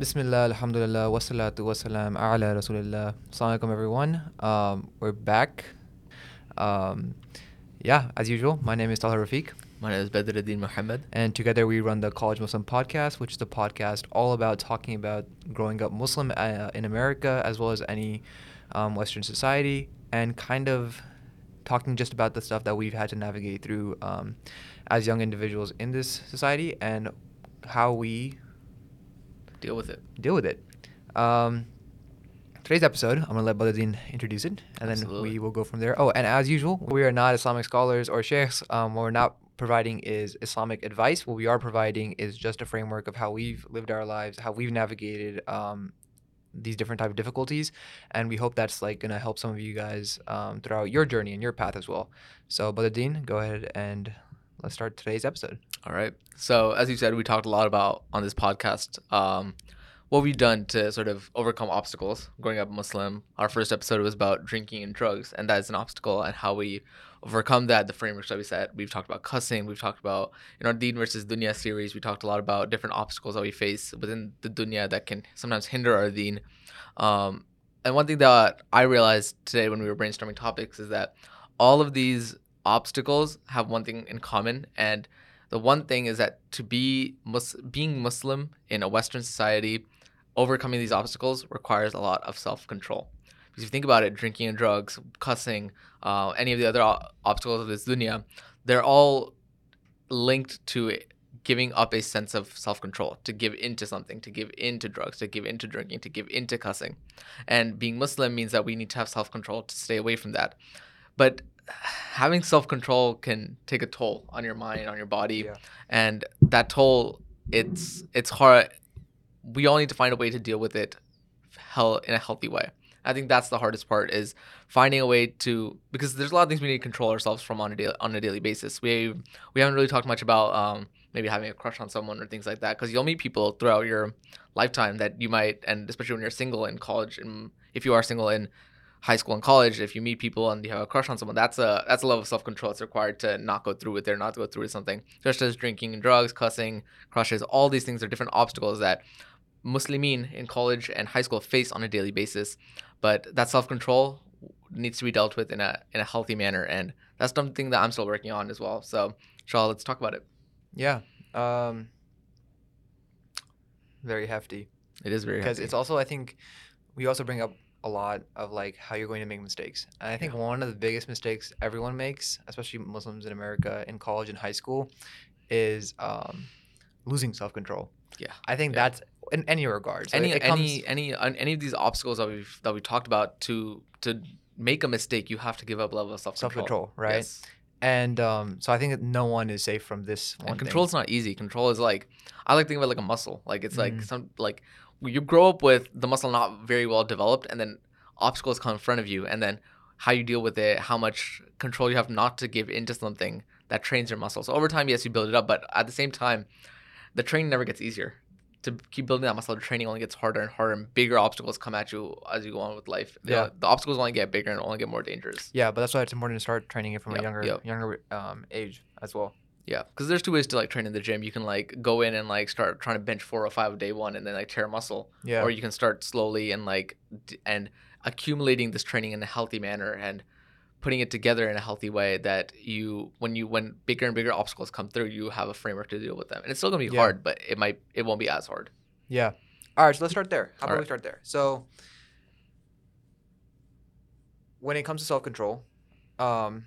Bismillah, alhamdulillah, wassalatu wassalam ala rasulillah. Assalamu alaikum, everyone. Um, we're back. Um, yeah, as usual, my name is Talha Rafiq. My name is Badruddin Muhammad. And together we run the College Muslim Podcast, which is a podcast all about talking about growing up Muslim uh, in America as well as any um, Western society and kind of talking just about the stuff that we've had to navigate through um, as young individuals in this society and how we deal with it. Deal with it. Um, today's episode, I'm gonna let Badruddin introduce it, and Absolutely. then we will go from there. Oh, and as usual, we are not Islamic scholars or sheikhs. Um, what we're not providing is Islamic advice. What we are providing is just a framework of how we've lived our lives, how we've navigated um, these different type of difficulties, and we hope that's like gonna help some of you guys um, throughout your journey and your path as well. So, Badruddin, go ahead and let's start today's episode. All right. So, as you said, we talked a lot about on this podcast um, what we've done to sort of overcome obstacles growing up Muslim. Our first episode was about drinking and drugs, and that is an obstacle, and how we overcome that, the frameworks that we set. We've talked about cussing. We've talked about, in our Deen versus Dunya series, we talked a lot about different obstacles that we face within the Dunya that can sometimes hinder our Deen. Um, and one thing that I realized today when we were brainstorming topics is that all of these obstacles have one thing in common and the one thing is that to be mus- being muslim in a western society overcoming these obstacles requires a lot of self-control. Because if you think about it drinking and drugs cussing uh, any of the other o- obstacles of this dunya they're all linked to giving up a sense of self-control to give into something to give into drugs to give into drinking to give into cussing. And being muslim means that we need to have self-control to stay away from that. But having self-control can take a toll on your mind on your body. Yeah. and that toll it's it's hard. We all need to find a way to deal with it hell in a healthy way. I think that's the hardest part is finding a way to because there's a lot of things we need to control ourselves from on a daily, on a daily basis. We we haven't really talked much about um, maybe having a crush on someone or things like that because you'll meet people throughout your lifetime that you might and especially when you're single in college and if you are single in high school and college if you meet people and you have a crush on someone that's a that's a level of self-control that's required to not go through with it or not to go through with something just as drinking and drugs cussing crushes all these things are different obstacles that muslimin in college and high school face on a daily basis but that self-control needs to be dealt with in a in a healthy manner and that's something that i'm still working on as well so Shaw, let's talk about it Yeah. Um, very hefty. it is very because it's also I think we also bring up a lot of like how you're going to make mistakes. And I think Yeah. one of the biggest mistakes everyone makes, especially Muslims in America in college and high school, is um, losing self control. Yeah. I think Yeah. that's in any regard. So any it comes, any any any of these obstacles that we've that we talked about to to make a mistake you have to give up level of self self control control, right? And um, so I think that no one is safe from this one. and thing. not easy control is like i like to think of it like a muscle like it's like Mhm. some like you grow up with the muscle not very well developed and then obstacles come in front of you and then how you deal with it how much control you have not to give into something that trains your muscle so over time yes you build it up but at the same time the training never gets easier to keep building that muscle the training only gets harder and harder and bigger obstacles come at you as you go on with life the, Yeah. the obstacles only get bigger and only get more dangerous Yeah, but that's why it's important to start training it from Yep, a younger yep. younger um, age as well. Yeah, because there's two ways to like train in the gym. You can like go in and like start trying to bench four or five day one, and then like tear a muscle, Yeah. or you can start slowly and like d- and accumulating this training in a healthy manner and putting it together in a healthy way that you when you when bigger and bigger obstacles come through, you have a framework to deal with them. And it's still gonna be Yeah. hard, but it might it won't be as hard. Yeah. All right, so let's start there. How about we start there? So, when it comes to self control, um,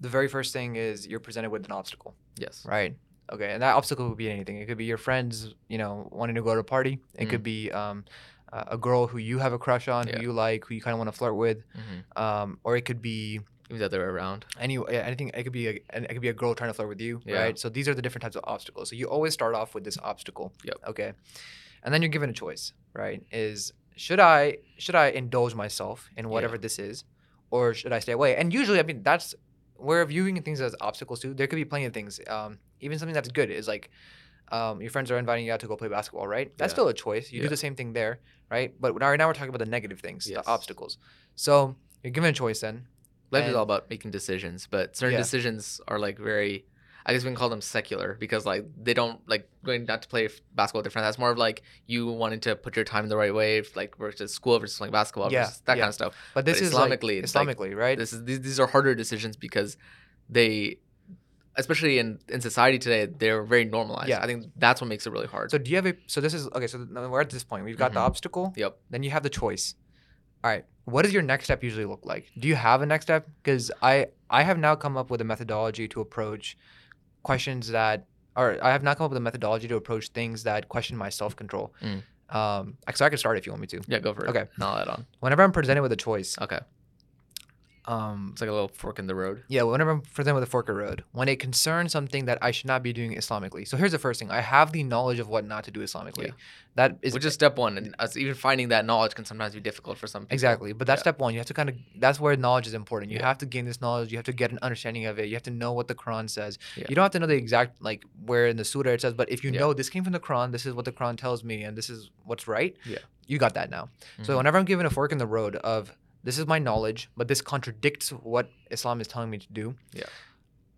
the very first thing is you're presented with an obstacle, Yes. right? Okay, and that obstacle could be anything. It could be your friends, you know, wanting to go to a party. It could be um, a a girl who you have a crush on, Yeah. who you like, who you kind of want to flirt with, Mm-hmm. um, or it could be Even the other way around. any yeah, anything. It could be a and it could be a girl trying to flirt with you, Yeah. right? So these are the different types of obstacles. So you always start off with this obstacle. Yep. Okay, and then you're given a choice, right? Is should I should I indulge myself in whatever this is, or should I stay away? And usually, I mean, that's we're viewing things as obstacles too. There could be plenty of things. Um, even something that's good is like. Um, your friends are inviting you out to go play basketball, right? That's Yeah. still a choice. You do the same thing there, right? But now, right now we're talking about the negative things, Yes. the obstacles. So you're given a choice then. Life is all about making decisions, but certain Yeah. decisions are like very I guess we can call them secular because like they don't like going not to play basketball with their friends. That's more of like you wanting to put your time in the right way, like versus school versus playing basketball, Yeah, versus that yeah. kind of stuff. But this But is like, Islamically, like- Islamically, right? This is these, these are harder decisions because they, especially in in society today, they're very normalized. Yeah. I think that's what makes it really hard. so do you have a? So this is okay. So we're at this point. We've got the Mhm. obstacle. Yep. Then you have the choice. All right. What does your next step usually look like? Do you have a next step? Because I I have now come up with a methodology to approach questions that, or I have not come up with a methodology to approach things that question my self control. Mm. Um, so I can start if you want me to. yeah, go for it. Okay. I'll add on. Whenever I'm presented with a choice, Okay, um, it's like a little fork in the road. Yeah, whenever I'm presented with a fork in the road, when it concerns something that I should not be doing Islamically. So here's the first thing: I have the knowledge of what not to do Islamically. Yeah. That is Which is step one, and us even finding that knowledge can sometimes be difficult for some people. exactly. But that's Yeah. step one. You have to kind of that's where knowledge is important. You Yeah. have to gain this knowledge. You have to get an understanding of it. You have to know what the Quran says. You don't have to know the exact like where in the surah it says, but if you know this came from the Quran, this is what the Quran tells me, and this is what's right. Yeah. You got that now. So Mhm. whenever I'm given a fork in the road of this is my knowledge, but this contradicts what Islam is telling me to do. Yeah.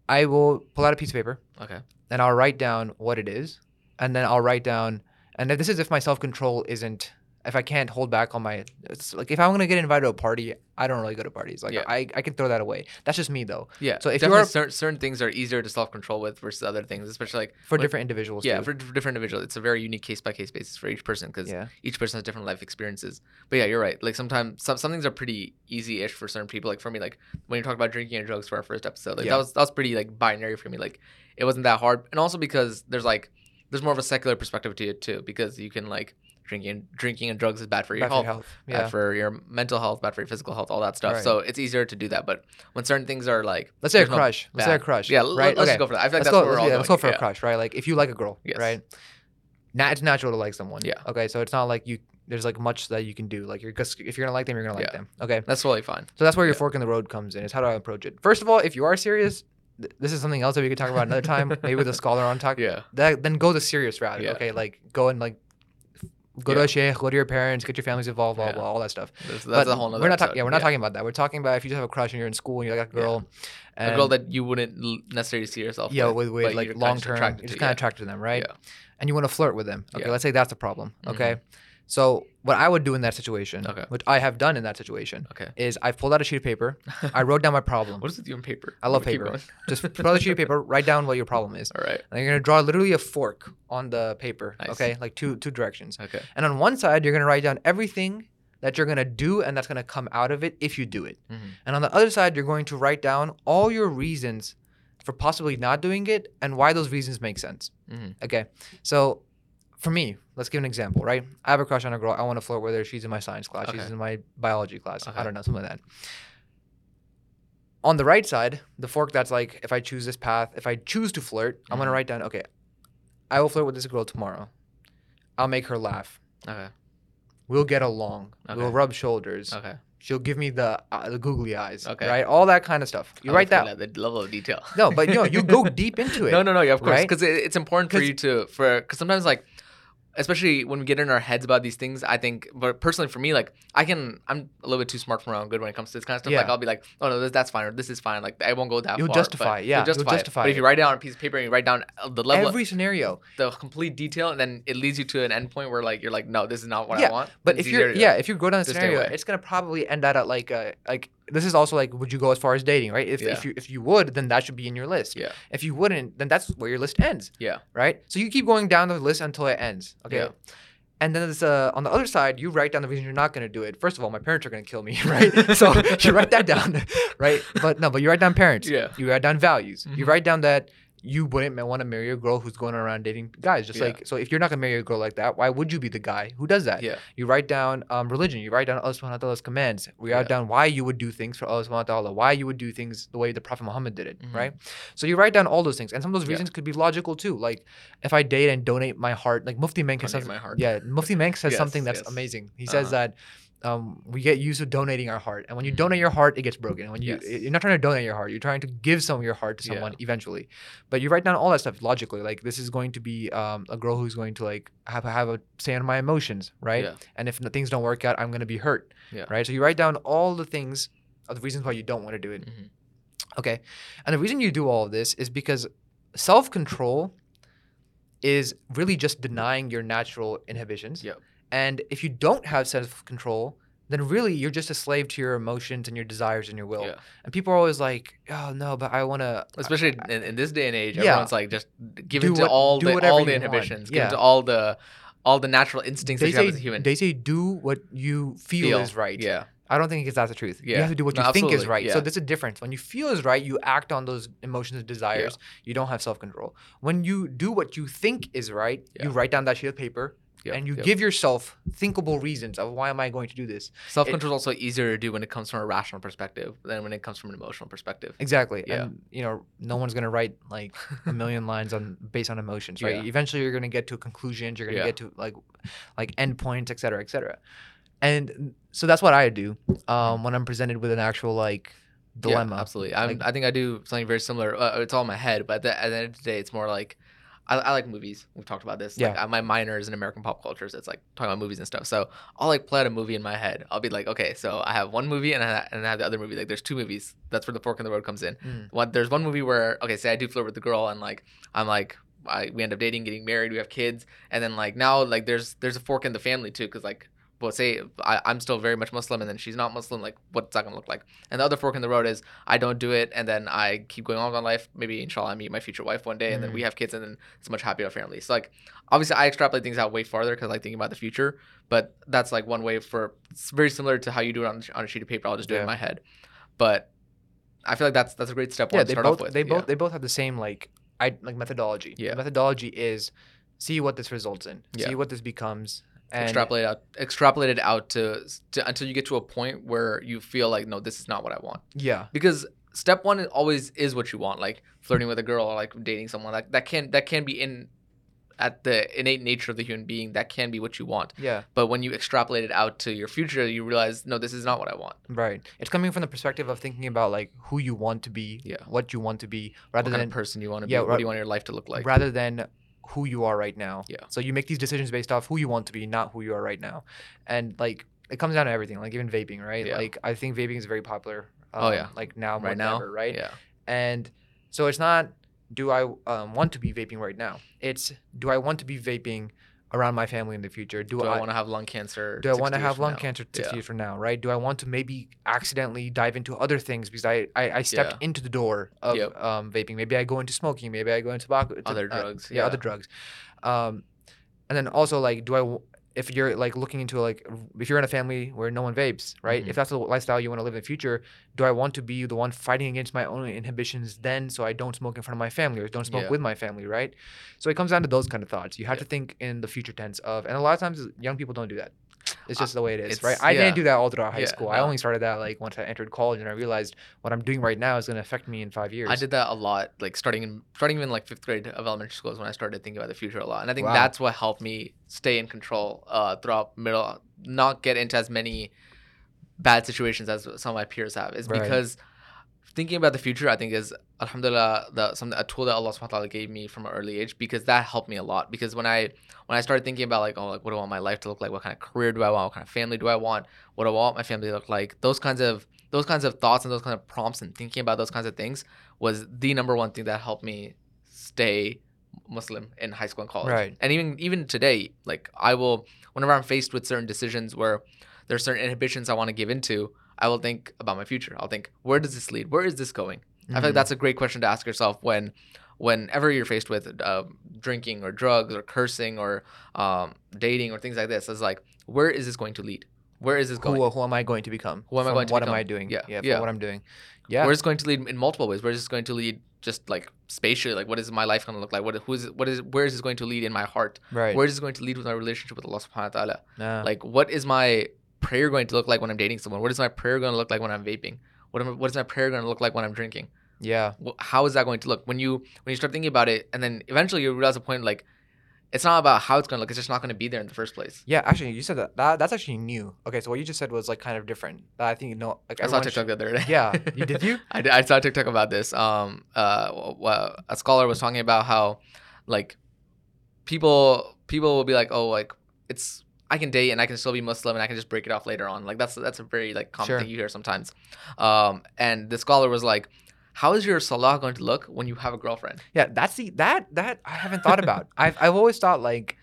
I will pull out a piece of paper okay, and I'll write down what it is, and then I'll write down, and if this is if my self control isn't, if I can't hold back on my, it's like if I'm gonna get invited to a party, I don't really go to parties. Like Yeah. I, I can throw that away. That's just me though. yeah. So if you are- certain, certain things are easier to self control with versus other things, especially like For different individuals. Yeah, for, for different individuals, it's a very unique case by case basis for each person because yeah, each person has different life experiences. But yeah, you're right. Like sometimes some some things are pretty easy ish for certain people. Like for me, like when you talk about drinking and drugs for our first episode, like Yeah. that was that was pretty like binary for me. Like it wasn't that hard, and also because there's like there's more of a secular perspective to it too, because you can like drinking drinking and drugs is bad for your Bad for health. your health. Bad for your mental health, bad for your physical health, all that stuff. Right. So it's easier to do that. But when certain things are like, Let's say a there's no crush. Let's say a crush. yeah, right. let's okay. go for that. I feel like let's that's go. where we're Let's, all yeah, going. let's go for yeah. a crush, right? Like if you like a girl, Yes. right? Now it's natural to like someone. Yeah. Okay, so it's not like you. There's like much that you can do. Like you're just if you're gonna like them, you're gonna like Yeah. them. Okay. That's totally fine. So that's where your Yeah. fork in the road comes in. Is how do I approach it? First of all, if you are serious, this is something else that we could talk about another time, maybe with a scholar on talk. Yeah. That then go the serious route. Yeah. Okay, like go and like go to a sheikh, go to your parents, get your families involved, blah blah, all that stuff. That's, that's a whole nother we're not talking. Yeah, we're not talking about that. We're talking about if you just have a crush and you're in school and you're like a girl, and a girl that you wouldn't necessarily see yourself yeah, with, with, with like long term. you're just kind of attracted to them, right? Yeah. And you want to flirt with them. Okay, let's say that's the problem. Okay, mm-hmm. So what I would do in that situation, Okay. which I have done in that situation, Okay. is I've pulled out a sheet of paper, I wrote down my problem. what is it you on paper? I love paper. Just pull out a sheet of paper, write down what your problem is. All right. And you're gonna draw literally a fork on the paper. Nice. Okay, like two two directions. Okay. And on one side, you're gonna write down everything that you're gonna do and that's gonna come out of it if you do it. Mhm. And on the other side, you're going to write down all your reasons for possibly not doing it and why those reasons make sense. Mhm. Okay, so for me, let's give an example, right? I have a crush on a girl. I want to flirt with her. She's in my science class. She's in my biology class. I don't know, something like that. On the right side, the fork that's like, if I choose this path, if I choose to flirt, I'm gonna Mhm. write down, okay, I will flirt with this girl tomorrow. I'll make her laugh. Okay. We'll get along. Okay. We'll rub shoulders. Okay. She'll give me the uh, the googly eyes. Okay. Right. All that kind of stuff. You I write that. The level of detail. No, but you know, you go deep into it. No, no, no. Yeah, of course, right? because it, it's important for you to for because sometimes like, especially when we get in our heads about these things, I think. But personally, for me, like I can, I'm a little bit too smart for my own good when it comes to this kind of stuff. Like I'll be like, oh no, this, that's fine, or this is fine. Like I won't go that You'll far. justify yeah, you'll you'll justify. it. justify But if you write down on a piece of paper and you write down the level, Every scenario. the complete detail, and then it leads you to an end point where like you're like, no, this is not what Yeah, I want. But if you're yeah, if you go down the to scenario, it's gonna probably end out at like uh like this is also like would you go as far as dating, right? If Yeah. if you if you would, then that should be in your list. Yeah. If you wouldn't, then that's where your list ends. Yeah. Right. So you keep going down the list until it ends. Okay. Yeah. And then it's, uh, on the other side, you write down the reason you're not going to do it. First of all, my parents are going to kill me, right? so you write that down, right? But no, but you write down parents. Yeah. You write down values. You Mhm. write down that you wouldn't want to marry a girl who's going around dating guys. Just Yeah. like so, if you're not going to marry a girl like that, why would you be the guy who does that? Yeah. You write down um, religion. You write down Allah subhanahu wa ta'ala's commands. We write Yeah. down why you would do things for Allah subhanahu wa ta'ala, why you would do things the way the Prophet Muhammad did it, Mhm. right? So you write down all those things. And some of those reasons could be logical too. Like if I date and donate my heart, like Mufti Menk says, my heart. yeah, Mufti Menk says Yes, something that's yes. amazing. He says Uh-huh. that um, we get used to donating our heart. And when you donate your heart, it gets broken. And when you, Yes. you're not trying to donate your heart, you're trying to give some of your heart to Yeah. someone eventually. But you write down all that stuff logically. Like this is going to be um, a girl who's going to like have, have a say on my emotions, right? Yeah. and if the things don't work out, I'm gonna be hurt. Yeah. Right. So you write down all the things, of the reasons why you don't want to do it. Mhm. Okay. And the reason you do all of this is because self control is really just denying your natural inhibitions. Yep. And if you don't have self control, then really you're just a slave to your emotions and your desires and your will. Yeah. And people are always like, "Oh no, but I want to." Especially in, in this day and age, Yeah. everyone's like just give Do in to what- all the all the inhibitions, give Yeah. in to all the all the natural instincts They that you have say as a human. they say do what you feel, is right. Yeah. I don't think it's that's the truth. Yeah. You have to do what No, you think is right. So there's a difference. When you feel is right, you act on those emotions and desires. You don't have self control. When you do what you think is right, you write down that sheet of paper Yep, and you yep. give yourself thinkable reasons of why am I going to do this. Self control is also easier to do when it comes from a rational perspective than when it comes from an emotional perspective. Exactly. Yeah. And you know, no one's gonna write like a million lines on based on emotions, right? Yeah. Eventually you're gonna get to conclusions, you're gonna Yeah. get to like like endpoints, et cetera, et cetera. And so that's what I do um, when I'm presented with an actual like dilemma. Yeah, absolutely. I'm, Like- I think I do something very similar. Uh, it's all in my head, but at the, at the end of the day, it's more like I, I like movies. We've talked about this. Yeah. uh, my minor is in American pop culture, so it's like talking about movies and stuff. So I'll like play out a movie in my head. I'll be like, okay, so I have one movie and I, and I have the other movie. Like there's two movies. That's where the fork in the road comes in. Mm. One, there's one movie where okay, say I do flirt with the girl and like I'm like. I, we end up dating, getting married, we have kids, and then like now like there's there's a fork in the family too, because like well say I, I'm still very much Muslim and then she's not Muslim, like what's that gonna look like? And the other fork in the road is I don't do it and then I keep going on in life. Maybe inshallah I meet my future wife one day and then we Mm. have kids and then it's a much happier family. So like obviously I extrapolate things out way farther because I like thinking about the future, but that's like one way for it's very similar to how you do it on, on a sheet of paper. I'll just do it in my head, but I feel like that's that's a great step Yeah, one to they start both off with. they Yeah. both they both have the same like I like methodology. Yeah. The methodology is see what this results in. Yeah. See what this becomes. And extrapolate out extrapolate it out to, to until you get to a point where you feel like no this is not what i want yeah. because step one always is what you want like flirting with a girl or like dating someone like that can that can be in at the innate nature of the human being that can be what you want Yeah. but when you extrapolate it out to your future you realize no this is not what i want Right. It's coming from the perspective of thinking about like who you want to be, Yeah. what you want to be, rather than person you want to yeah, be what ra- do you want your life to look like rather than who you are right now. Yeah. So you make these decisions based off who you want to be, not who you are right now. And like it comes down to everything, like even vaping, right? Yeah. Like I think vaping is very popular. Oh, yeah. Like now more right now ever, right? yeah And so it's not do I um, want to be vaping right now? It's do I want to be vaping around my family in the future? Do, do i, I, want to have lung cancer do I want to have lung now? cancer 60 Yeah. years from now, right? Do I want to maybe accidentally dive into other things because I, I, I stepped Yeah. into the door of Yep. um, vaping? Maybe I go into smoking. Maybe I go into tobacco. to- Other uh, drugs, yeah, other drugs. Um, and then also like, do I, if you're like looking into like, if you're in a family where no one vapes, right? Mhm. If that's the lifestyle you want to live in the future, do I want to be the one fighting against my own inhibitions then so I don't smoke in front of my family or don't smoke Yeah. with my family, right? So it comes down to those kind of thoughts. You have Yeah. to think in the future tense of, and a lot of times young people don't do that. It's just the way it is, right? I yeah. didn't do that all throughout high Yeah, school. I only started that like once I entered college and I realized what I'm doing right now is going to affect me in five years. I did that a lot, like starting in starting in like fifth grade of elementary school is when I started thinking about the future a lot, and I think Wow. that's what helped me stay in control uh, throughout middle, not get into as many bad situations as some of my peers have. Is Right. because thinking about the future, I think is alhamdulillah the something a tool that Allah subhanahu wa ta'ala gave me from an early age because that helped me a lot. Because when I when I started thinking about like oh like what do I want my life to look like, what kind of career do I want, what kind of family do I want, what do I want my family to look like, those kinds of those kinds of thoughts and those kind of prompts and thinking about those kinds of things was the number one thing that helped me stay Muslim in high school and college. Right. And even even today, like I will whenever I'm faced with certain decisions where there's certain inhibitions I want to give into, I will think about my future. I'll think, where does this lead? Where is this going? I feel like Mhm. that's a great question to ask yourself when whenever you're faced with uh, drinking or drugs or cursing or um, dating or things like this. It's like, where is this going to lead? Where is this going? who, who am I going to become? Who am I going to What am? I doing? Yeah, yeah, for yeah. what I'm doing. Yeah, Where is going to lead in multiple ways? Where is this going to lead just like spatially? Like, what is my life going to look like? What who is what is where is this going to lead in my heart? right. Where is this going to lead with my relationship with Allah Subhanahu wa Taala? Nah. Like, what is my prayer going to look like when I'm dating someone? What is my prayer going to look like when I'm vaping? What am, what is my prayer going to look like when I'm drinking? yeah, How is that going to look when you when you start thinking about it, and then eventually you realize a point like it's not about how it's going to look. It's just not going to be there in the first place. yeah. Actually, you said that, that. That's actually new. Okay, so what you just said was like kind of different. But I think you know, like I saw TikTok the other day. Yeah, you- did you? I, did, I saw TikTok about this. Um, uh, a scholar was talking about how, like, people people will be like, oh, like it's I can date and I can still be Muslim and I can just break it off later on. Like that's that's a very like common Sure. thing you hear sometimes. Um, and the scholar was like, how is your salah going to look when you have a girlfriend? Yeah, that's the that that I haven't thought about. I've I've always thought like,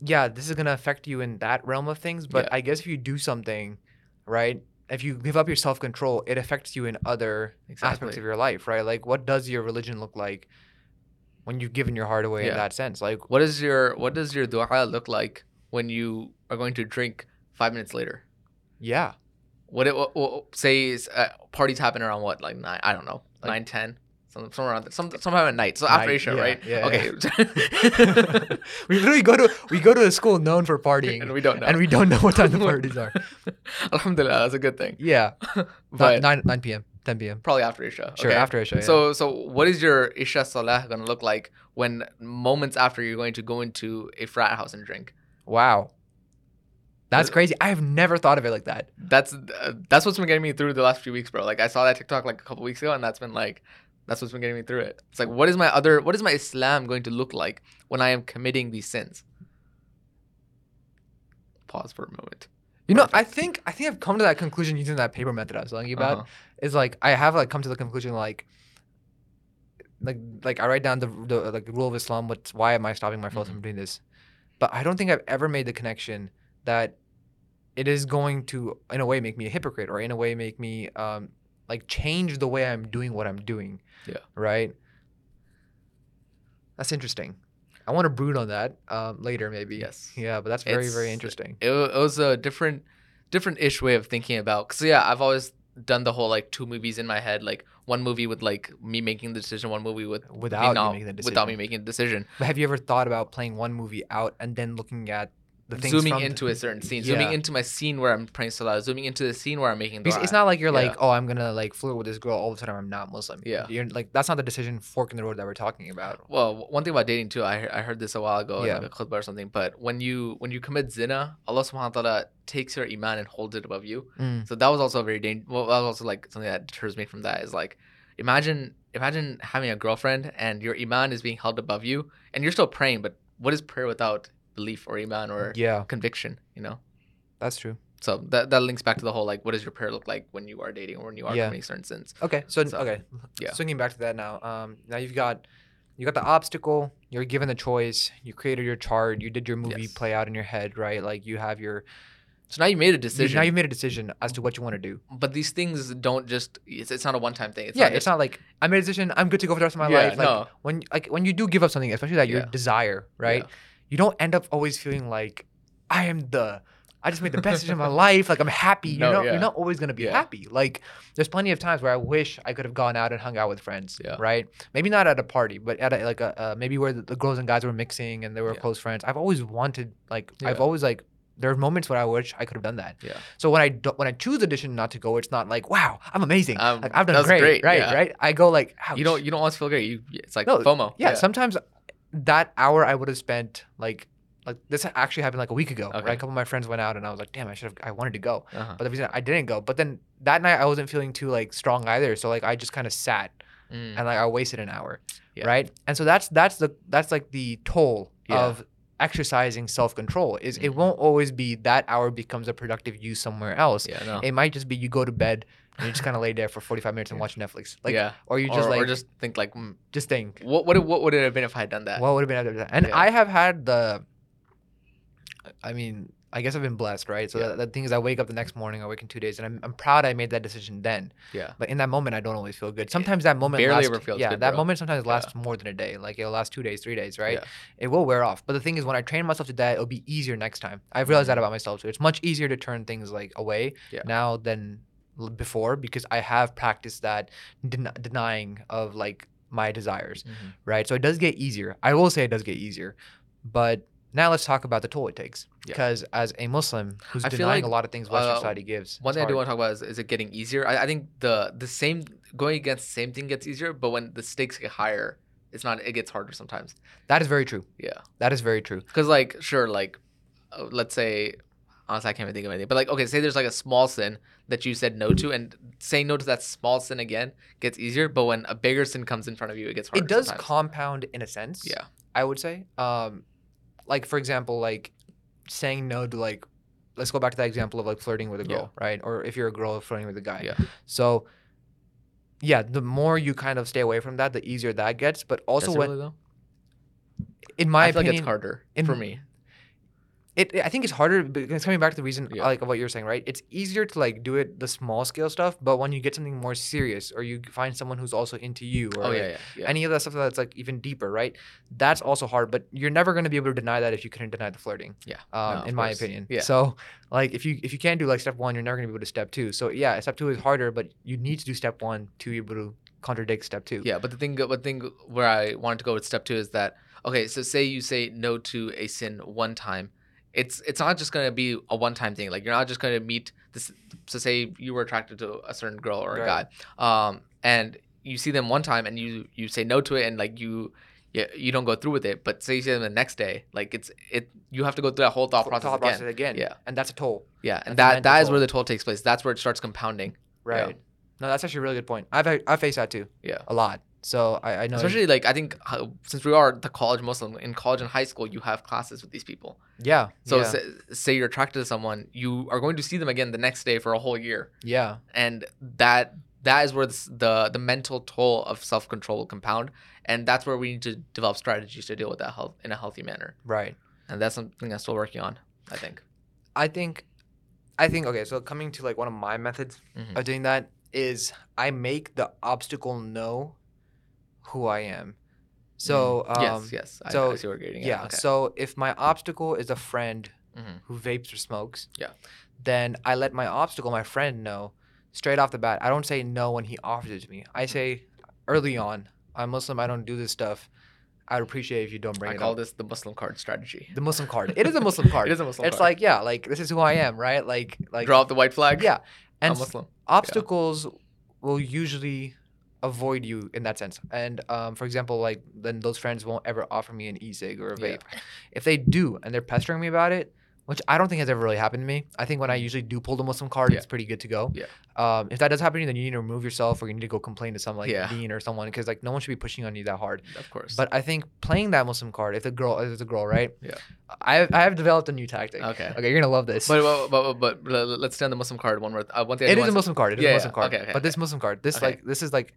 yeah, this is gonna affect you in that realm of things. But Yeah. I guess if you do something, right? If you give up your self control, it affects you in other aspects of your life, right? Like, what does your religion look like when you've given your heart away in that sense? Like, What is your what does your dua look like when you are going to drink five minutes later? yeah, What it what, what, say is, uh, parties happen around what like nine? I don't know, Like- nine ten. Some, somewhere around. Some, sometime at night. So after Night, Isha, yeah, right? yeah, okay. we literally go to we go to a school known for partying, and we don't know. and we don't know what time the parties are. Alhamdulillah, that's a good thing. Yeah, But nine nine p.m., ten p.m. probably after Isha. Sure, okay? after Isha. Yeah. So so what is your Isha Salah gonna look like when moments after you're going to go into a frat house and drink? Wow, that's Uh, crazy. I have never thought of it like that. That's uh, that's what's been getting me through the last few weeks, bro. Like I saw that TikTok like a couple weeks ago, and that's been like that's what's been getting me through it. It's like what is my other what is my Islam going to look like when I am committing these sins? Pause for a moment. You know, I think I think I've come to that conclusion using that paper method I was telling you about. Uh-huh. Is like I have like come to the conclusion like like like I write down the, the like rule of Islam. What's why am I stopping myself Mhm. from doing this? But I don't think I've ever made the connection that it is going to in a way make me a hypocrite or in a way make me um like change the way I'm doing what I'm doing. Yeah. Right. That's interesting. I want to brood on that um, later, maybe. Yes. Yeah, but that's very, very interesting. It, it was a different different ish way of thinking about because yeah, I've always done the whole like two movies in my head, like one movie with like me making the decision, one movie with me Without you not- making the decision. without me making the decision. But have you ever thought about playing one movie out and then looking at the zooming from the- into a certain scene, zooming into my scene where I'm praying salah, zooming into the scene where I'm making dua. it's not like you're like, oh, I'm gonna like flirt with this girl all a sudden. I'm not Muslim. Yeah. you're like that's not the decision fork in the road that we're talking about. Well, one thing about dating too, I, I heard this a while ago, Yeah. in like a khutbah or something. But when you when you commit zina, Allah Subhanahu wa Taala takes your iman and holds it above you. Mm. So that was also a very dangerous. Well, that was also like something that deters me from that is like, imagine imagine having a girlfriend and your iman is being held above you, and you're still praying. But what is prayer without belief or iman or Yeah, conviction? You know. that's true. So that that links back to the whole like, what does your prayer look like when you are dating or when you are Yeah. committing certain sins? Okay, so, So, okay, yeah. Swinging back to that now. Um, now you've got you got the obstacle. You're given the choice. You created your chart. You did your movie Yes. play out in your head, right? Like you have your. So now you made a you- decision. now you've made a decision as to what you want to do. but these things don't just. It's, it's not a one time thing. It's yeah, not it's not like I made a decision. I'm good to go for the rest of my Yeah, life. Like no. when like when you do give up something, especially that your desire, right? You don't end up always feeling like I am the. I just made the best decision of my life. Like I'm happy. No, you're not. yeah. You're not always gonna be Yeah. happy. Like there's plenty of times where I wish I could have gone out and hung out with friends. Yeah. Right. Maybe not at a party, but at a, like a uh, maybe where the, the girls and guys were mixing and they were close friends. I've always wanted like I've always like. There are moments where I wish I could have done that. Yeah. So when I do, when I choose the decision not to go, it's not like wow, I'm amazing. Um, like I've done great, great, right? Right. I go like You don't. You don't always feel great. You. It's like No, FOMO. yeah, sometimes that hour I would have spent like like this actually happened like a week ago. Right? A couple of my friends went out and I was like, damn, I should have I wanted to go. Uh-huh. But the reason I didn't go. But then that night I wasn't feeling too like strong either. So like I just kind of sat Mm. and like I wasted an hour. Yeah. Right? And so that's that's the that's like the toll Yeah. of exercising self-control is it Mhm. won't always be that hour becomes a productive use somewhere else. Yeah. No. It might just be you go to bed and you just kind of lay there for 45 minutes and watch Netflix. Like yeah. or you or, just like or just think like, mm, just think what would it, what would it have been if I had done that? what would have been after that? And Yeah. I have had the. I mean, I guess I've been blessed, right? So Yeah. the, the thing is, I wake up the next morning, I wake in two days, and I'm, I'm proud I made that decision then. yeah. But in that moment, I don't always feel good. Sometimes that moment barely lasts, ever feels yeah, good, that bro. moment sometimes Yeah. lasts more than a day. Like it'll last two days, three days, right? Yeah. It will wear off. But the thing is, when I train myself to that, it'll be easier next time. I've realized that Mhm. about myself too. It's much easier to turn things like away Yeah. now than before because I have practiced that den- denying of like my desires Mhm. right? So it does get easier. I will say it does get easier. But now let's talk about the toll it takes. Yeah. Because as a Muslim who's I feel denying like, a lot of things Western uh, society gives, One thing I do want to talk about is, is it getting easier? I, I think the the same going against the same thing gets easier, but when the stakes get higher, it's not. It gets harder sometimes. that is very true. Yeah. That is very true. Because like sure, like uh, let's say honestly I can't even think of anything, but like okay, say there's like a small sin that you said no to, and saying no to that small sin again gets easier. But when a bigger sin comes in front of you, it gets harder. It does sometimes. compound in a sense. Yeah. I would say. Um, like for example, like saying no to like, let's go back to that example of like flirting with a girl, right? Or if you're a girl flirting with a guy. Yeah. So yeah, the more you kind of stay away from that, the easier that gets. But also, when really, in my I opinion, like it's harder in- for me. It, I think it's harder because it's coming back to the reason Yeah. like of what you're saying, right? It's easier to like do it the small scale stuff, but when you get something more serious or you find someone who's also into you or Oh yeah, yeah, yeah. any of that stuff that's like even deeper, right? That's also hard, but you're never going to be able to deny that if you couldn't deny the flirting. Yeah. Um, No, in my course. opinion. Yeah. So like if you if you can't do like step one, you're never going to be able to step two. So yeah, step two is harder, but you need to do step one to be able to contradict step two. Yeah, but the thing, but the thing where I wanted to go with step two is that okay. So say you say no to a sin one time, it's it's not just gonna be a one time thing. Like you're not just gonna meet this. So say you were attracted to a certain girl or a Right. guy, um, and you see them one time and you you say no to it and like you. Yeah, you don't go through with it, but say you see them the next day, like it's it. You have to go through that whole thought Thought process again. process again. Yeah. And that's a toll. Yeah, That's and that that is toll. where the toll takes place. That's where it starts compounding. Yeah. Right. No, that's actually a really good point. I've I've faced that too. Yeah. A lot. So I, I know. Especially like I think how, since we are the college Muslim in college and high school, you have classes with these people. yeah. So yeah. say, say you're attracted to someone, you are going to see them again the next day for a whole year, yeah. and that that is where this, the the mental toll of self control will compound, and that's where we need to develop strategies to deal with that health in a healthy manner, Right. and that's something I'm still working on. I think. I think, I think okay. So coming to like one of my methods Mhm. of doing that is I make the obstacle know who I am. So um, yes, yes, I, so, I see where you're getting. yeah. Okay. So if my obstacle is a friend Mhm. who vapes or smokes, Yeah. then I let my obstacle, my friend, know straight off the bat. I don't say no when he offers it to me. I say early on, I'm Muslim. I don't do this stuff. I'd appreciate if you don't bring I it I call up. this the Muslim card strategy. The Muslim card. It is a Muslim card. It is a Muslim card. it's card. like yeah, like this is who I am, right? Like like Draw up the white flag. yeah. And I'm Muslim. obstacles will usually avoid you in that sense. And um, for example, like then those friends won't ever offer me an e-cig or a Yeah. vape. If they do and they're pestering me about it, which I don't think has ever really happened to me. I think when I usually do pull the Muslim card, Yeah. it's pretty good to go. Yeah. Um, if that does happen to you, then you need to remove yourself or you need to go complain to some like Yeah. dean or someone because like no one should be pushing on you that hard. Of course. But I think playing that Muslim card, if the girl if it's a girl, right? Yeah. I I have developed a new tactic. Okay. Okay, you're gonna love this. But, but, but, but, but let- let's stay on the Muslim card one more. Uh, one thing I It is a Muslim card. It is Yeah, a yeah, Muslim card. okay, okay, but this Muslim card, this Okay. like this is like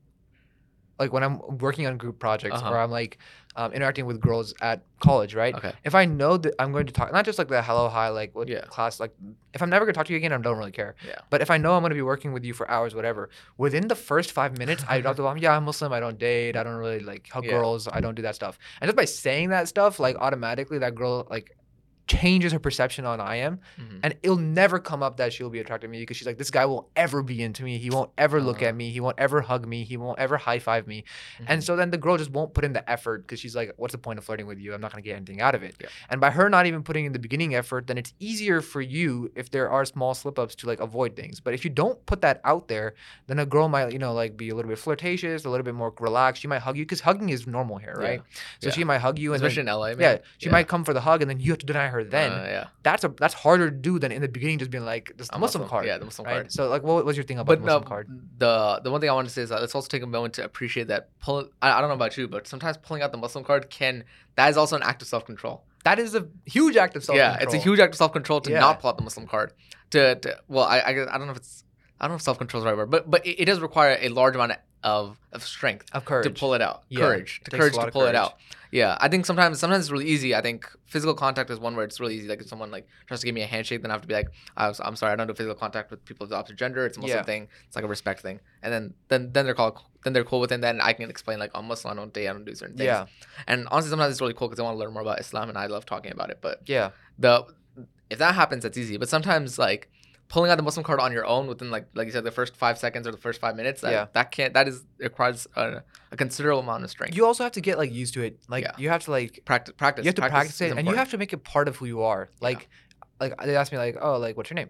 like when I'm working on group projects Uh-huh. or I'm like um, interacting with girls at college, right? Okay. If I know that I'm going to talk, not just like the hello, hi, like what Yeah. class, like if I'm never gonna talk to you again, I don't really care. Yeah. But if I know I'm gonna be working with you for hours, whatever, within the first five minutes, I drop the bomb. Yeah, I'm Muslim. I don't date. I don't really like hug Yeah. girls. I don't do that stuff. And just by saying that stuff, like automatically, that girl like changes her perception on I am Mhm. and it'll never come up that she'll be attracted to me because she's like, this guy won't ever be into me. He won't ever look Uh. at me. He won't ever hug me. He won't ever high five me. And Mhm. so then the girl just won't put in the effort because she's like, what's the point of flirting with you? I'm not gonna get anything out of it. Yeah. And by her not even putting in the beginning effort, then it's easier for you if there are small slip ups to like avoid things. But if you don't put that out there, then a girl might, you know, like be a little bit flirtatious, a little bit more relaxed. She might hug you because hugging is normal here, Yeah. right? So Yeah. she might hug you and especially then, in LA. Man. yeah, she might come for the hug and then you have to deny her then Uh, yeah. that's a that's harder to do than in the beginning just being like this the A Muslim, Muslim- card. yeah, the Muslim right? card. So like, what was your thing about But the Muslim card? the the one thing I wanted to say is that let's also take a moment to appreciate that pull. I, I don't know about you, but sometimes pulling out the Muslim card can that is also an act of self control. That is a huge act of self Yeah, it's a huge act of self control to Yeah. not pull out the Muslim card. To, to well, I, I I don't know if it's I don't know if self control is the right word, but but it, it does require a large amount of of of strength of courage. to pull it out. Yeah, Courage, to courage to pull it out. Yeah, I think sometimes sometimes it's really easy. I think physical contact is one where it's really easy. Like if someone like tries to give me a handshake, then I have to be like, I'm, I'm sorry, I don't do physical contact with people of the opposite gender. It's a Muslim Yeah. thing. It's like a respect thing. And then then then they're called then they're cool with it. And then I can explain like I'm Muslim. I don't date. I don't do certain things. Yeah, And honestly, sometimes it's really cool because I want to learn more about Islam, and I love talking about it. But yeah, the if that happens, that's easy. But sometimes like pulling out the Muslim card on your own within like like you said the first five seconds or the first five minutes, that, Yeah. that can't that is requires a, a considerable amount of strength. you also have to get like used to it. Like Yeah. you have to like practice practice. you have to practice, is it, and you have to make it part of who you are. Like, like they asked me like, oh, like what's your name?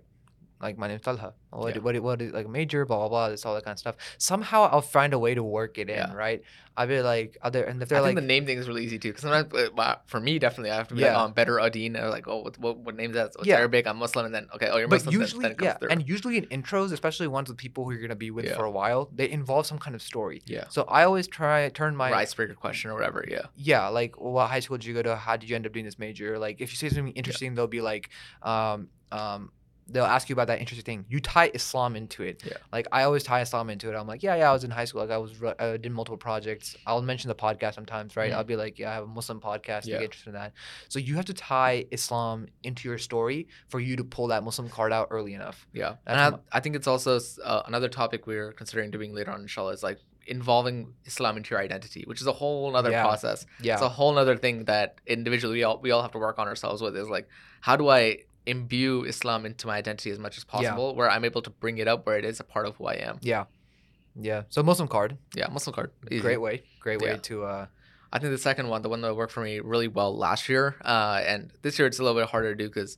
Like my name's Talha. What, Yeah. what, what is like major? Blah blah blah. This all that kind of stuff. Somehow I'll find a way to work it in, Yeah. right? I'll be like, other and if they're think like, the name thing is really easy too. Because sometimes, uh, for me, definitely, I have to be like, oh, I'm Badruddin. Or like, oh, what, what, what name is that? It's Yeah. Arabic. I'm Muslim, and then okay, oh, you're but Muslim. then- usually, then, it comes yeah, through. and usually in intros, especially ones with people who you're gonna be with Yeah. for a while, they involve some kind of story. yeah, So I always try turn my icebreaker question or whatever. Yeah, yeah, like what high school did you go to? How did you end up doing this major? Like if you say something interesting, they'll be like, um, um, they'll ask you about that interesting thing. You tie Islam into it. Yeah. Like I always tie Islam into it. I'm like, yeah, yeah, I was in high school. Like I was, I did multiple projects. I'll mention the podcast sometimes, right? Mhm. I'll be like, yeah, I have a Muslim podcast. You Yeah. get interested in that. So you have to tie Islam into your story for you to pull that Muslim card out early enough. Yeah, and I, I think it's also uh, another topic we're considering doing later on, inshallah, is like involving Islam into your identity, which is a whole other Yeah. process. Yeah. It's a whole other thing that individually we all, we all have to work on ourselves with. Is like, how do I imbue Islam into my identity as much as possible, where I'm able to bring it up where it is a part of who I am. yeah. Yeah. So Muslim card, Yeah, Muslim card, easy. great way, great way Yeah. to. uh I think the second one, the one that worked for me really well last year, uh, and this year it's a little bit harder to do because,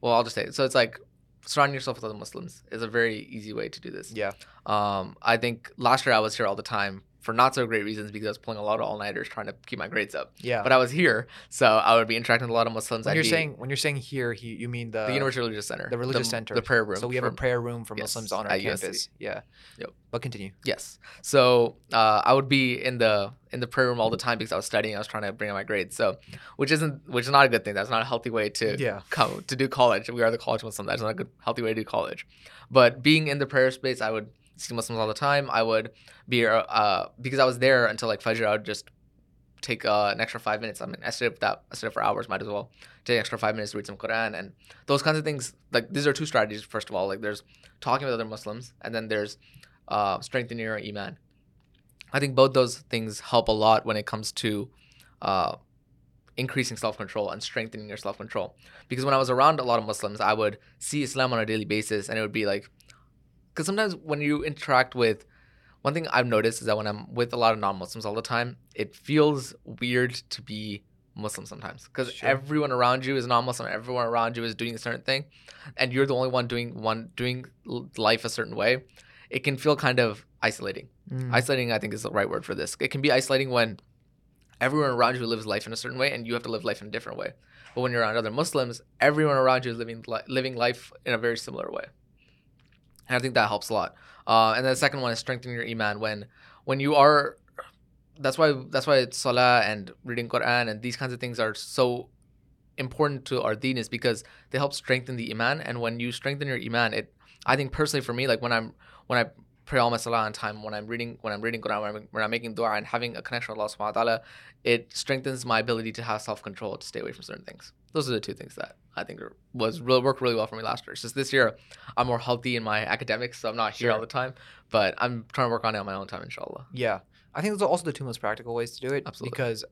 well, I'll just say it. So it's like surrounding yourself with other Muslims is a very easy way to do this. Yeah. Um, I think last year I was here all the time for not so great reasons because I was pulling a lot of all nighters trying to keep my grades up. Yeah. But I was here, so I would be interacting with a lot of Muslims. when I'd you're be- saying when you're saying here, he, you mean the the University Religious Center, the religious center, the prayer room. So we have a prayer room for Yes, Muslims on our campus. Yeah. Yep. But continue. Yes. So uh, I would be in the in the prayer room all the time because I was studying. I was trying to bring up my grades. So, which isn't which is not a good thing. That's not a healthy way to Yeah. come to do college. We are the college Muslim. That's not a good healthy way to do college. But being in the prayer space, I would see Muslims all the time. I would be uh, uh because I was there until like Fajr. I would just take uh, an extra five minutes. I mean, I stayed that I stayed for hours. Might as well take an extra five minutes to read some Quran and those kinds of things. Like these are two strategies. First of all, like there's talking with other Muslims, and then there's uh, strengthening your iman. I think both those things help a lot when it comes to uh, increasing self control and strengthening your self control. Because when I was around a lot of Muslims, I would see Islam on a daily basis, and it would be like, because sometimes when you interact with, one thing I've noticed is that when I'm with a lot of non Muslims all the time, it feels weird to be Muslim sometimes because Sure. everyone around you is non-Muslim. Everyone around you is doing a certain thing, and you're the only one doing one doing life a certain way. It can feel kind of isolating. Mm. Isolating, I think, is the right word for this. It can be isolating when everyone around you lives life in a certain way, and you have to live life in a different way. But when you're around other Muslims, everyone around you is living li- living life in a very similar way, and I think that helps a lot. Uh, and then the second one is strengthening your iman. When when you are, that's why that's why it's salah and reading Quran and these kinds of things are so important to our deen is because they help strengthen the iman. And when you strengthen your iman, it I think personally for me, like when I'm when I pray all my salah on time, when I'm reading when I'm reading Quran, when I'm, when I'm making dua and having a connection with Allah subhanahu wa ta'ala, it strengthens my ability to have self control to stay away from certain things. Those are the two things that I think are, was really worked really well for me last year. It's just this year I'm more healthy in my academics, so I'm not here all the time. But I'm trying to work on it on my own time, inshallah. Yeah, I think those are also the two most practical ways to do it. Absolutely. Because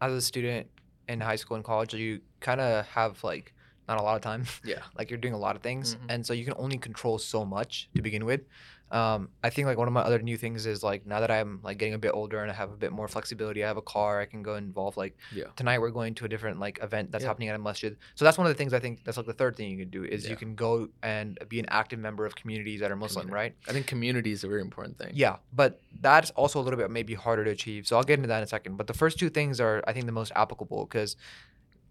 as a student in high school and college, you kind of have like not a lot of time. Yeah. like you're doing a lot of things, Mhm. and so you can only control so much to begin with. Um, I think like one of my other new things is like now that I'm like getting a bit older and I have a bit more flexibility, I have a car, I can go involve like Yeah. tonight we're going to a different like event that's Yeah. happening at a masjid. So that's one of the things I think that's like the third thing you can do is Yeah. you can go and be an active member of communities that are Muslim, Community. right? I think community is a very important thing. Yeah, but that's also a little bit maybe harder to achieve. So I'll get into that in a second. But the first two things are, I think, the most applicable because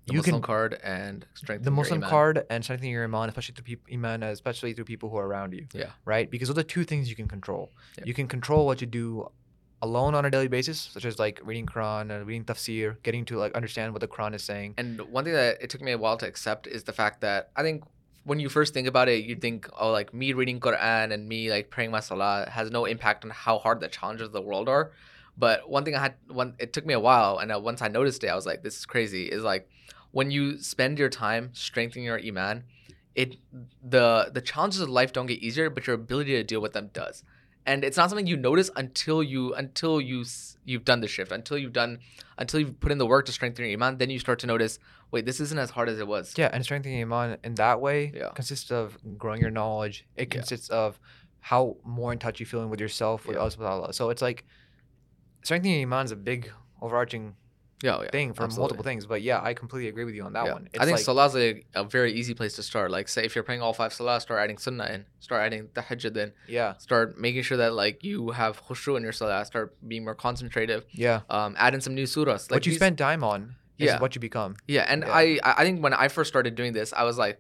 The you Muslim can card and strengthening the your Muslim iman. card and strengthening your iman, especially through people, iman, especially through people who are around you. Yeah. Right, because those are two things you can control. Yeah. You can control what you do alone on a daily basis, such as like reading Quran and reading tafsir, getting to like understand what the Quran is saying. And one thing that it took me a while to accept is the fact that I think when you first think about it, you think, oh, like me reading Quran and me like praying my salah has no impact on how hard the challenges of the world are. But one thing I had, one it took me a while, and uh, once I noticed it, I was like, this is crazy. Is like when you spend your time strengthening your iman, it the the challenges of life don't get easier, but your ability to deal with them does. And it's not something you notice until you until you you've done the shift, until you've done until you've put in the work to strengthen your iman. Then you start to notice, wait, this isn't as hard as it was. Yeah, and strengthening iman in that way Yeah. consists of growing your knowledge. It Yeah. consists of how more in touch you feeling with yourself, with Yeah. Allah subhanahu wa ta'ala. So it's like strengthening iman is a big overarching yeah, yeah. thing for absolutely. multiple things. But yeah, I completely agree with you on that Yeah. one. I think like, is a, a very easy place to start. Like, say if you're praying all five salah, start adding sunnah in, start adding tahajjud in, yeah, start making sure that like you have khushu in your salah, start being more concentrative. yeah. Um, add in some new surahs. Like what you these- spend time on is Yeah. what you become. Yeah, and Yeah. I I think when I first started doing this, I was like,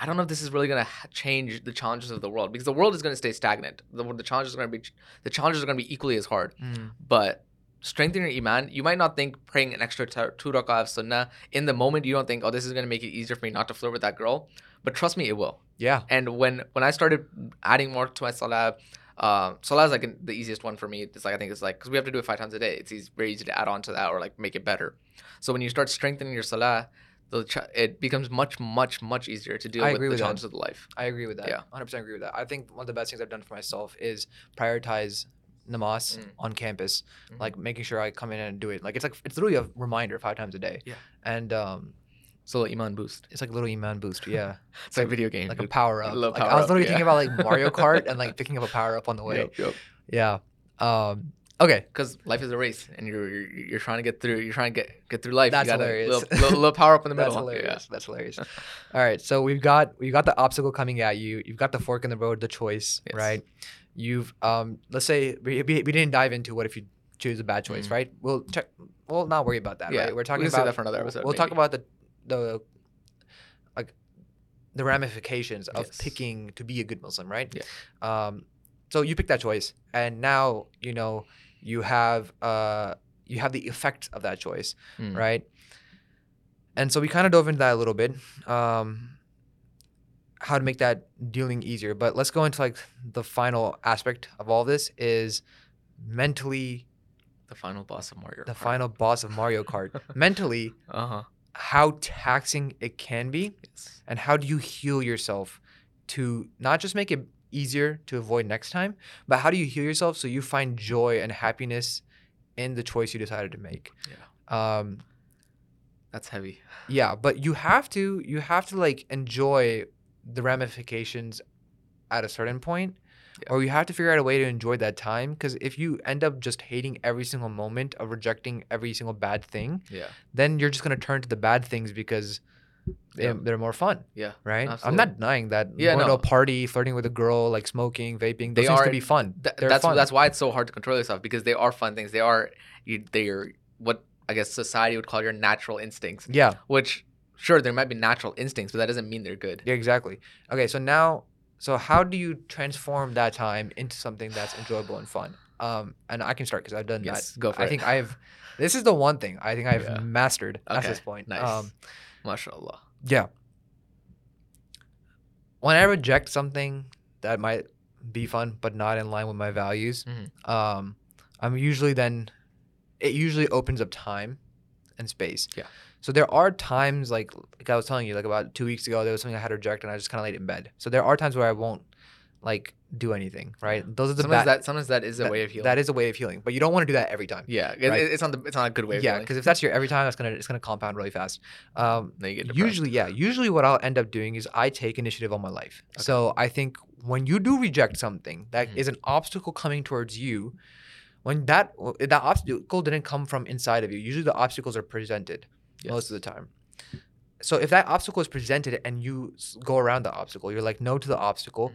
I don't know if this is really gonna change the challenges of the world because the world is gonna stay stagnant. The the challenges are gonna be the challenges are gonna be equally as hard. Mm. But strengthen your iman, you might not think praying an extra t- two rak'ah of sunnah in the moment. You don't think, oh, this is gonna make it easier for me not to flirt with that girl. But trust me, it will. Yeah. And when when I started adding more to my salah, uh, salah is like an, the easiest one for me. It's like I think it's like because we have to do it five times a day. It's easy, very easy to add on to that or like make it better. So when you start strengthening your salah, the ch- it becomes much much much easier to deal I with the with that. challenges of life. I agree with that. Yeah. 100% agree with that. I think one of the best things I've done for myself is prioritize namaz Mm. on campus, Mhm. like making sure I come in and do it. Like it's like it's literally a reminder five times a day. Yeah. And um, So little iman boost. it's like a little iman boost. Yeah. It's like a video game. like a power up. little Like, I power was up, literally yeah. thinking about like Mario Kart and like picking up a power up on the way. Yep, yep. Yeah. Um. Okay. Because life is a race, and you're, you're you're trying to get through. You're trying to get get through life. That's you got hilarious. A little, little, little power up in the That's middle. hilarious. That's hilarious. All right. So we've got we've got the obstacle coming at you. You've got the fork in the road, the choice, Yes. right? You've um. Let's say we, we, we didn't dive into what if you choose a bad choice, Mhm. right? We'll check. We'll not worry about that, Yeah, right? We're we talking save about that for another episode, We'll talk about the the like the ramifications of Yes. picking to be a good Muslim, right? Yeah. Um. So you pick that choice, and now you know you have uh you have the effect of that choice Mm. right? And so we kind of dove into that a little bit, um, how to make that dealing easier. But let's go into like the final aspect of all this is mentally The final boss of Mario. the final boss of Mario Kart. mentally, Uh huh. how taxing it can be, Yes. and how do you heal yourself to not just make it easier to avoid next time, but how do you heal yourself so you find joy and happiness in the choice you decided to make? Yeah. Um, That's heavy. yeah but you have to you have to like enjoy the ramifications at a certain point Yeah. or you have to figure out a way to enjoy that time because if you end up just hating every single moment of rejecting every single bad thing Yeah. then you're just going to turn to the bad things because Yeah. they're more fun Yeah. right i'm not denying that Yeah, going no. to a party flirting with a girl like smoking vaping They are- can be fun Th- that's fun that's why it's so hard to control yourself because they are fun things. They are you. They are what I guess society would call your natural instincts. yeah Which sure there might be natural instincts, but that doesn't mean they're good. Yeah, exactly. Okay, so now, so how do you transform that time into something that's enjoyable and fun? Um, and I can start because I've done Yes, that. go for it. I it. think I've. This is the one thing I think I've Yeah. mastered at this point. Nice. Um, Mashallah. yeah. When I reject something that might be fun but not in line with my values, Mhm. um, I'm usually then. It usually opens up time and space. Yeah. So there are times like like I was telling you, like about two weeks ago, there was something I had to reject, and I just kind of laid it in bed. So there are times where I won't like do anything. Right? Those are the Sometimes bad. that sometimes that is a that- way of healing. That is a way of healing, but you don't want to do that every time. yeah. It, right? it's not the, it's not a good way of Yeah, because if that's your every time, that's gonna it's gonna compound really fast. Um, Then you get usually, yeah, usually what I'll end up doing is I take initiative on my life. Okay. So I think when you do reject something that is Mhm. an obstacle coming towards you, when that that obstacle didn't come from inside of you, usually the obstacles are presented most of the time. So if that obstacle is presented and you go around the obstacle, you're like no to the obstacle. Mhm.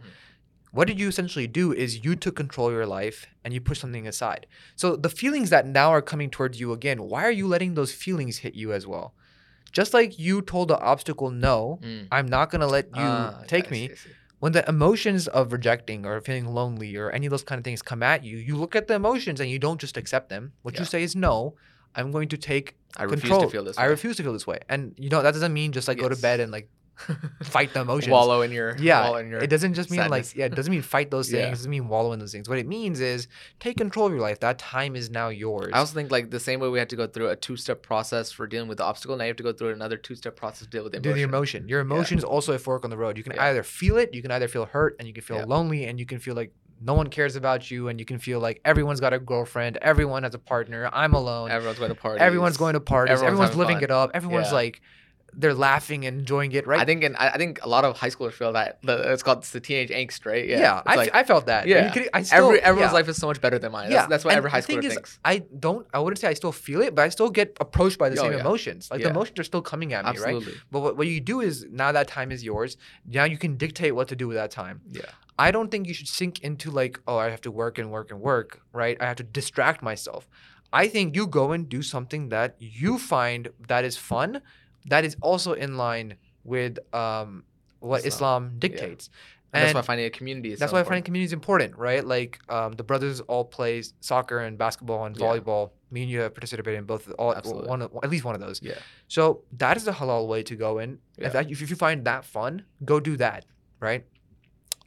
What did you essentially do is you took control of your life and you push something aside. So the feelings that now are coming towards you again, why are you letting those feelings hit you as well? Just like you told the obstacle no, Mm. I'm not gonna let you Ah, take I me. see, I see. When the emotions of rejecting or feeling lonely or any of those kind of things come at you, you look at the emotions and you don't just accept them. What Yeah. you say is no. I'm going to take I refuse control. to feel this. I way. refuse to feel this way. And you know that doesn't mean just like go to bed and like fight the emotions. Wallow in your Yeah, wallow in your it doesn't just mean like yeah, it doesn't mean fight those things. Yeah. It doesn't mean wallow in those things. What it means is take control of your life. That time is now yours. I also think like the same way we had to go through a two-step process for dealing with the obstacle, now you have to go through another two-step process to deal with the do emotion. the emotion. Your emotion is also a fork on the road. You can Yeah. either feel it, you can either feel hurt, and you can feel lonely, and you can feel like no one cares about you, and you can feel like everyone's got a girlfriend, everyone has a partner, I'm alone, Everyone's going to party. everyone's going to parties, Everyone's everyone's, living fun. it up, everyone's Yeah. like they're laughing and enjoying it, right? I think, and I think a lot of high schoolers feel that it's called it's the teenage angst, right? yeah, It's I, f- like, I felt that. Yeah. Could- I still, every everyone's yeah. life is so much better than mine. That's, that's what and every high schooler is, thinks. I don't. I wouldn't say I still feel it, but I still get approached by the Oh, same yeah. emotions. Like Yeah. the emotions are still coming at me, right? Absolutely. But what, what you do is now that time is yours. Now you can dictate what to do with that time. Yeah. I don't think you should sink into like, oh, I have to work and work and work, right? I have to distract myself. I think you go and do something that you find that is fun, that is also in line with um, what Islam. Islam dictates. And, that's why finding a community is that's so why finding community is important, right? Like um, the brothers all play soccer and basketball and Yeah. volleyball Me and you have participated in both, all, Absolutely. one, at least one of those. Yeah. So that is the halal way to go in. Yeah. If, that, if you find that fun, go do that, right?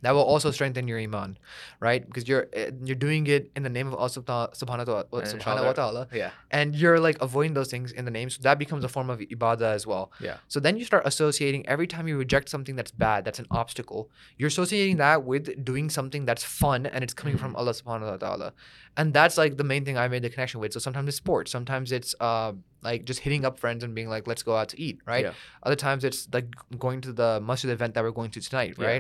That will also strengthen your iman, right? Because you're eh, you're doing it in the name of Allah subhanahu wa subhanahu wa ta'ala, Yeah. and you're like avoiding those things in the name. So that becomes a form of ibadah as well. Yeah. So then you start associating every time you reject something that's bad, that's an obstacle, you're associating that with doing something that's fun and it's coming from. Allah subhanahu wa ta'ala. And that's like the main thing I made the connection with. So sometimes it's sports, sometimes it's uh, like just hitting up friends and being like, let's go out to eat, right? Yeah. Other times it's like going to the masjid event that we're going to tonight, Yeah.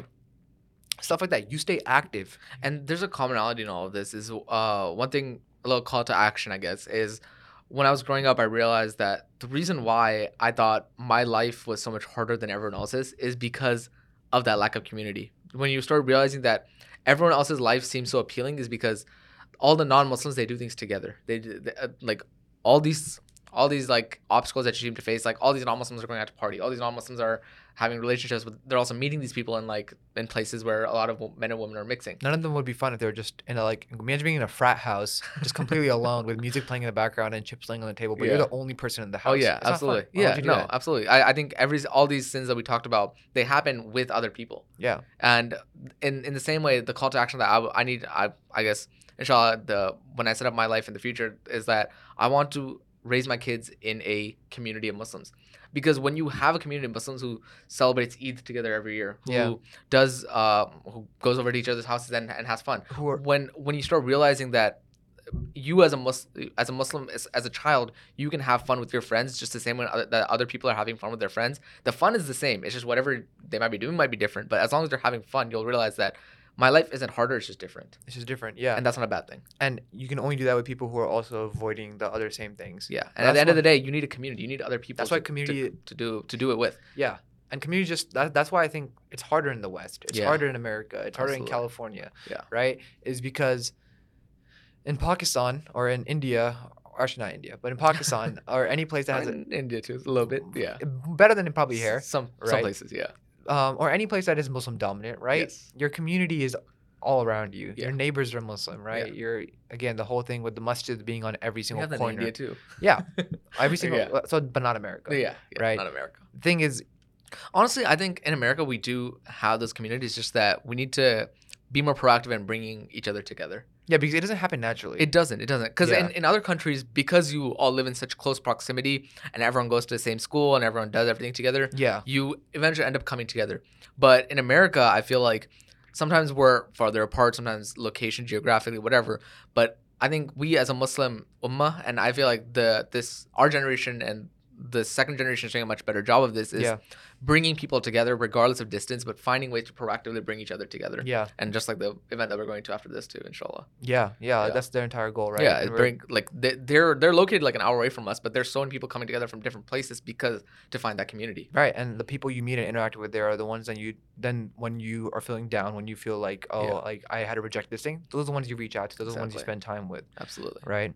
Stuff like that. You stay active. and there's a commonality in all of this is uh one thing a little call to action i guess is when i was growing up i realized that the reason why i thought my life was so much harder than everyone else's is because of that lack of community when you start realizing that everyone else's life seems so appealing is because all the non-muslims they do things together they, they uh, like all these all these like obstacles that you seem to face like all these non-muslims are going out to party all these non-muslims are having relationships with they're also meeting these people in like in places where a lot of men and women are mixing None of them would be fun if they were just in a like imagine being in a frat house, just completely alone with music playing in the background and chips laying on the table, but you're the only person in the oh, house. Oh yeah, It's absolutely. Yeah, no, that? absolutely. I, I think every all these sins that we talked about, they happen with other people. Yeah. And in in the same way, the call to action that i, I need, I I guess, inshallah, the when I set up my life in the future is that I want to raise my kids in a community of Muslims. Because when you have a community of Muslims who celebrates Eid together every year, who Yeah. does, uh, who goes over to each other's houses and, and has fun, are when when you start realizing that you as a Muslim, as a Muslim, as, as a child, you can have fun with your friends just the same way other, that other people are having fun with their friends. The fun is the same. It's just whatever they might be doing might be different. But as long as they're having fun, you'll realize that my life isn't harder. It's just different, it's just different. Yeah. and that's not a bad thing. And you can only do that with people who are also avoiding the other same things. Yeah. That's And at the end of the day, you need a community. You need other people. That's why to- to- community- to, do to do it with. Yeah. And community just that, that's why I think it's harder in the West. It's Yeah. harder in America. It's harder in California. Yeah. Right? Is because in Pakistan or in India, actually not India, but in Pakistan or any place that has in India too, a little bit. Yeah. better than probably here, Some some right? places. Yeah. Um, or any place that is Muslim dominant, right? Yes. Your community is all around you. Yeah. Your neighbors are Muslim, right? You're again the whole thing with the masjid being on every We single have that in corner. India too. Yeah, every single. Yeah. So, but not America. Yeah. yeah Right. Not America. The thing is, Honestly, I think in America we do have those communities. Just that we need to be more proactive in bringing each other together. Yeah, because it doesn't happen naturally. It doesn't. It doesn't. Because Yeah. in, in other countries, because you all live in such close proximity and everyone goes to the same school and everyone does everything together, yeah, you eventually end up coming together. But in America, I feel like sometimes we're farther apart, sometimes location, geographically, whatever. But I think we as a Muslim ummah, and I feel like the this our generation and the second generation is doing a much better job of this is Yeah. bringing people together regardless of distance, but finding ways to proactively bring each other together. yeah, And just like the event that we're going to after this too, inshallah. yeah, yeah. Yeah. That's their entire goal, right? Yeah, bring like they, they're they're located like an hour away from us, but there's so many people coming together from different places because to find that community. Right, and the people you meet and interact with there are the ones that you then when you are feeling down, when you feel like oh, Yeah. like I had to reject this thing, those are the ones you reach out to. Those are the ones you spend time with, Absolutely. right?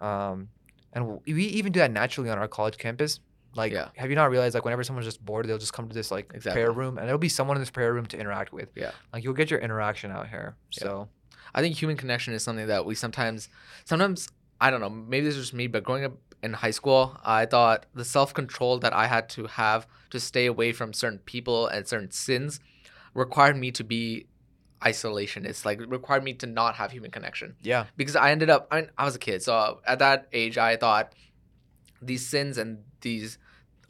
Um, and we even do that naturally on our college campus. Like, Yeah. have you not realized like whenever someone's just bored, they'll just come to this like Exactly. prayer room, and there'll be someone in this prayer room to interact with. Yeah. like you'll get your interaction out here. Yeah. So I think human connection is something that we sometimes, sometimes I don't know, maybe this is just me, but growing up in high school, I thought the self control that I had to have to stay away from certain people and certain sins required me to be isolationist. Like required me to not have human connection yeah, because I ended up. I mean, I was a kid, so at that age, I thought these sins and these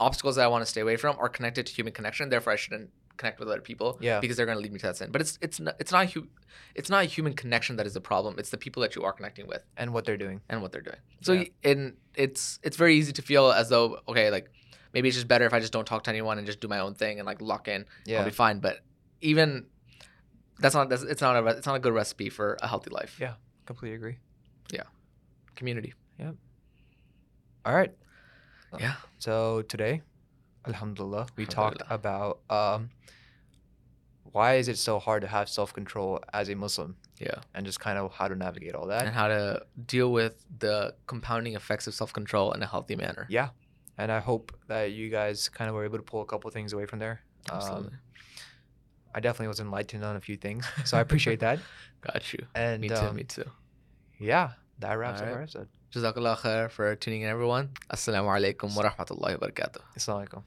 obstacles that I want to stay away from are connected to human connection. Therefore, I shouldn't connect with other people Yeah. because they're going to lead me to that sin. But it's it's not it's not hu- it's not a human connection that is the problem. It's the people that you are connecting with and what they're doing. and what they're doing. So Yeah. and it's it's very easy to feel as though okay, like maybe it's just better if I just don't talk to anyone and just do my own thing and like lock in. Yeah. I'll be fine. But even that's not that's, it's not a it's not a good recipe for a healthy life. Yeah. completely agree. Yeah, community. Yeah. All right. Yeah. So today, Alhamdulillah, we talked about um, why is it so hard to have self control as a Muslim, Yeah. and just kind of how to navigate all that. And how to deal with the compounding effects of self control in a healthy manner. Yeah, and I hope that you guys kind of were able to pull a couple things away from there. Um, Absolutely. I definitely was enlightened on a few things. So I appreciate that. Got you. And me too. Um, me too. Yeah, that wraps up our episode. Jazakallah khair for tuning in, everyone. Assalamu alaikum wa rahmatullahi wa barakatuh. Assalamu alaikum.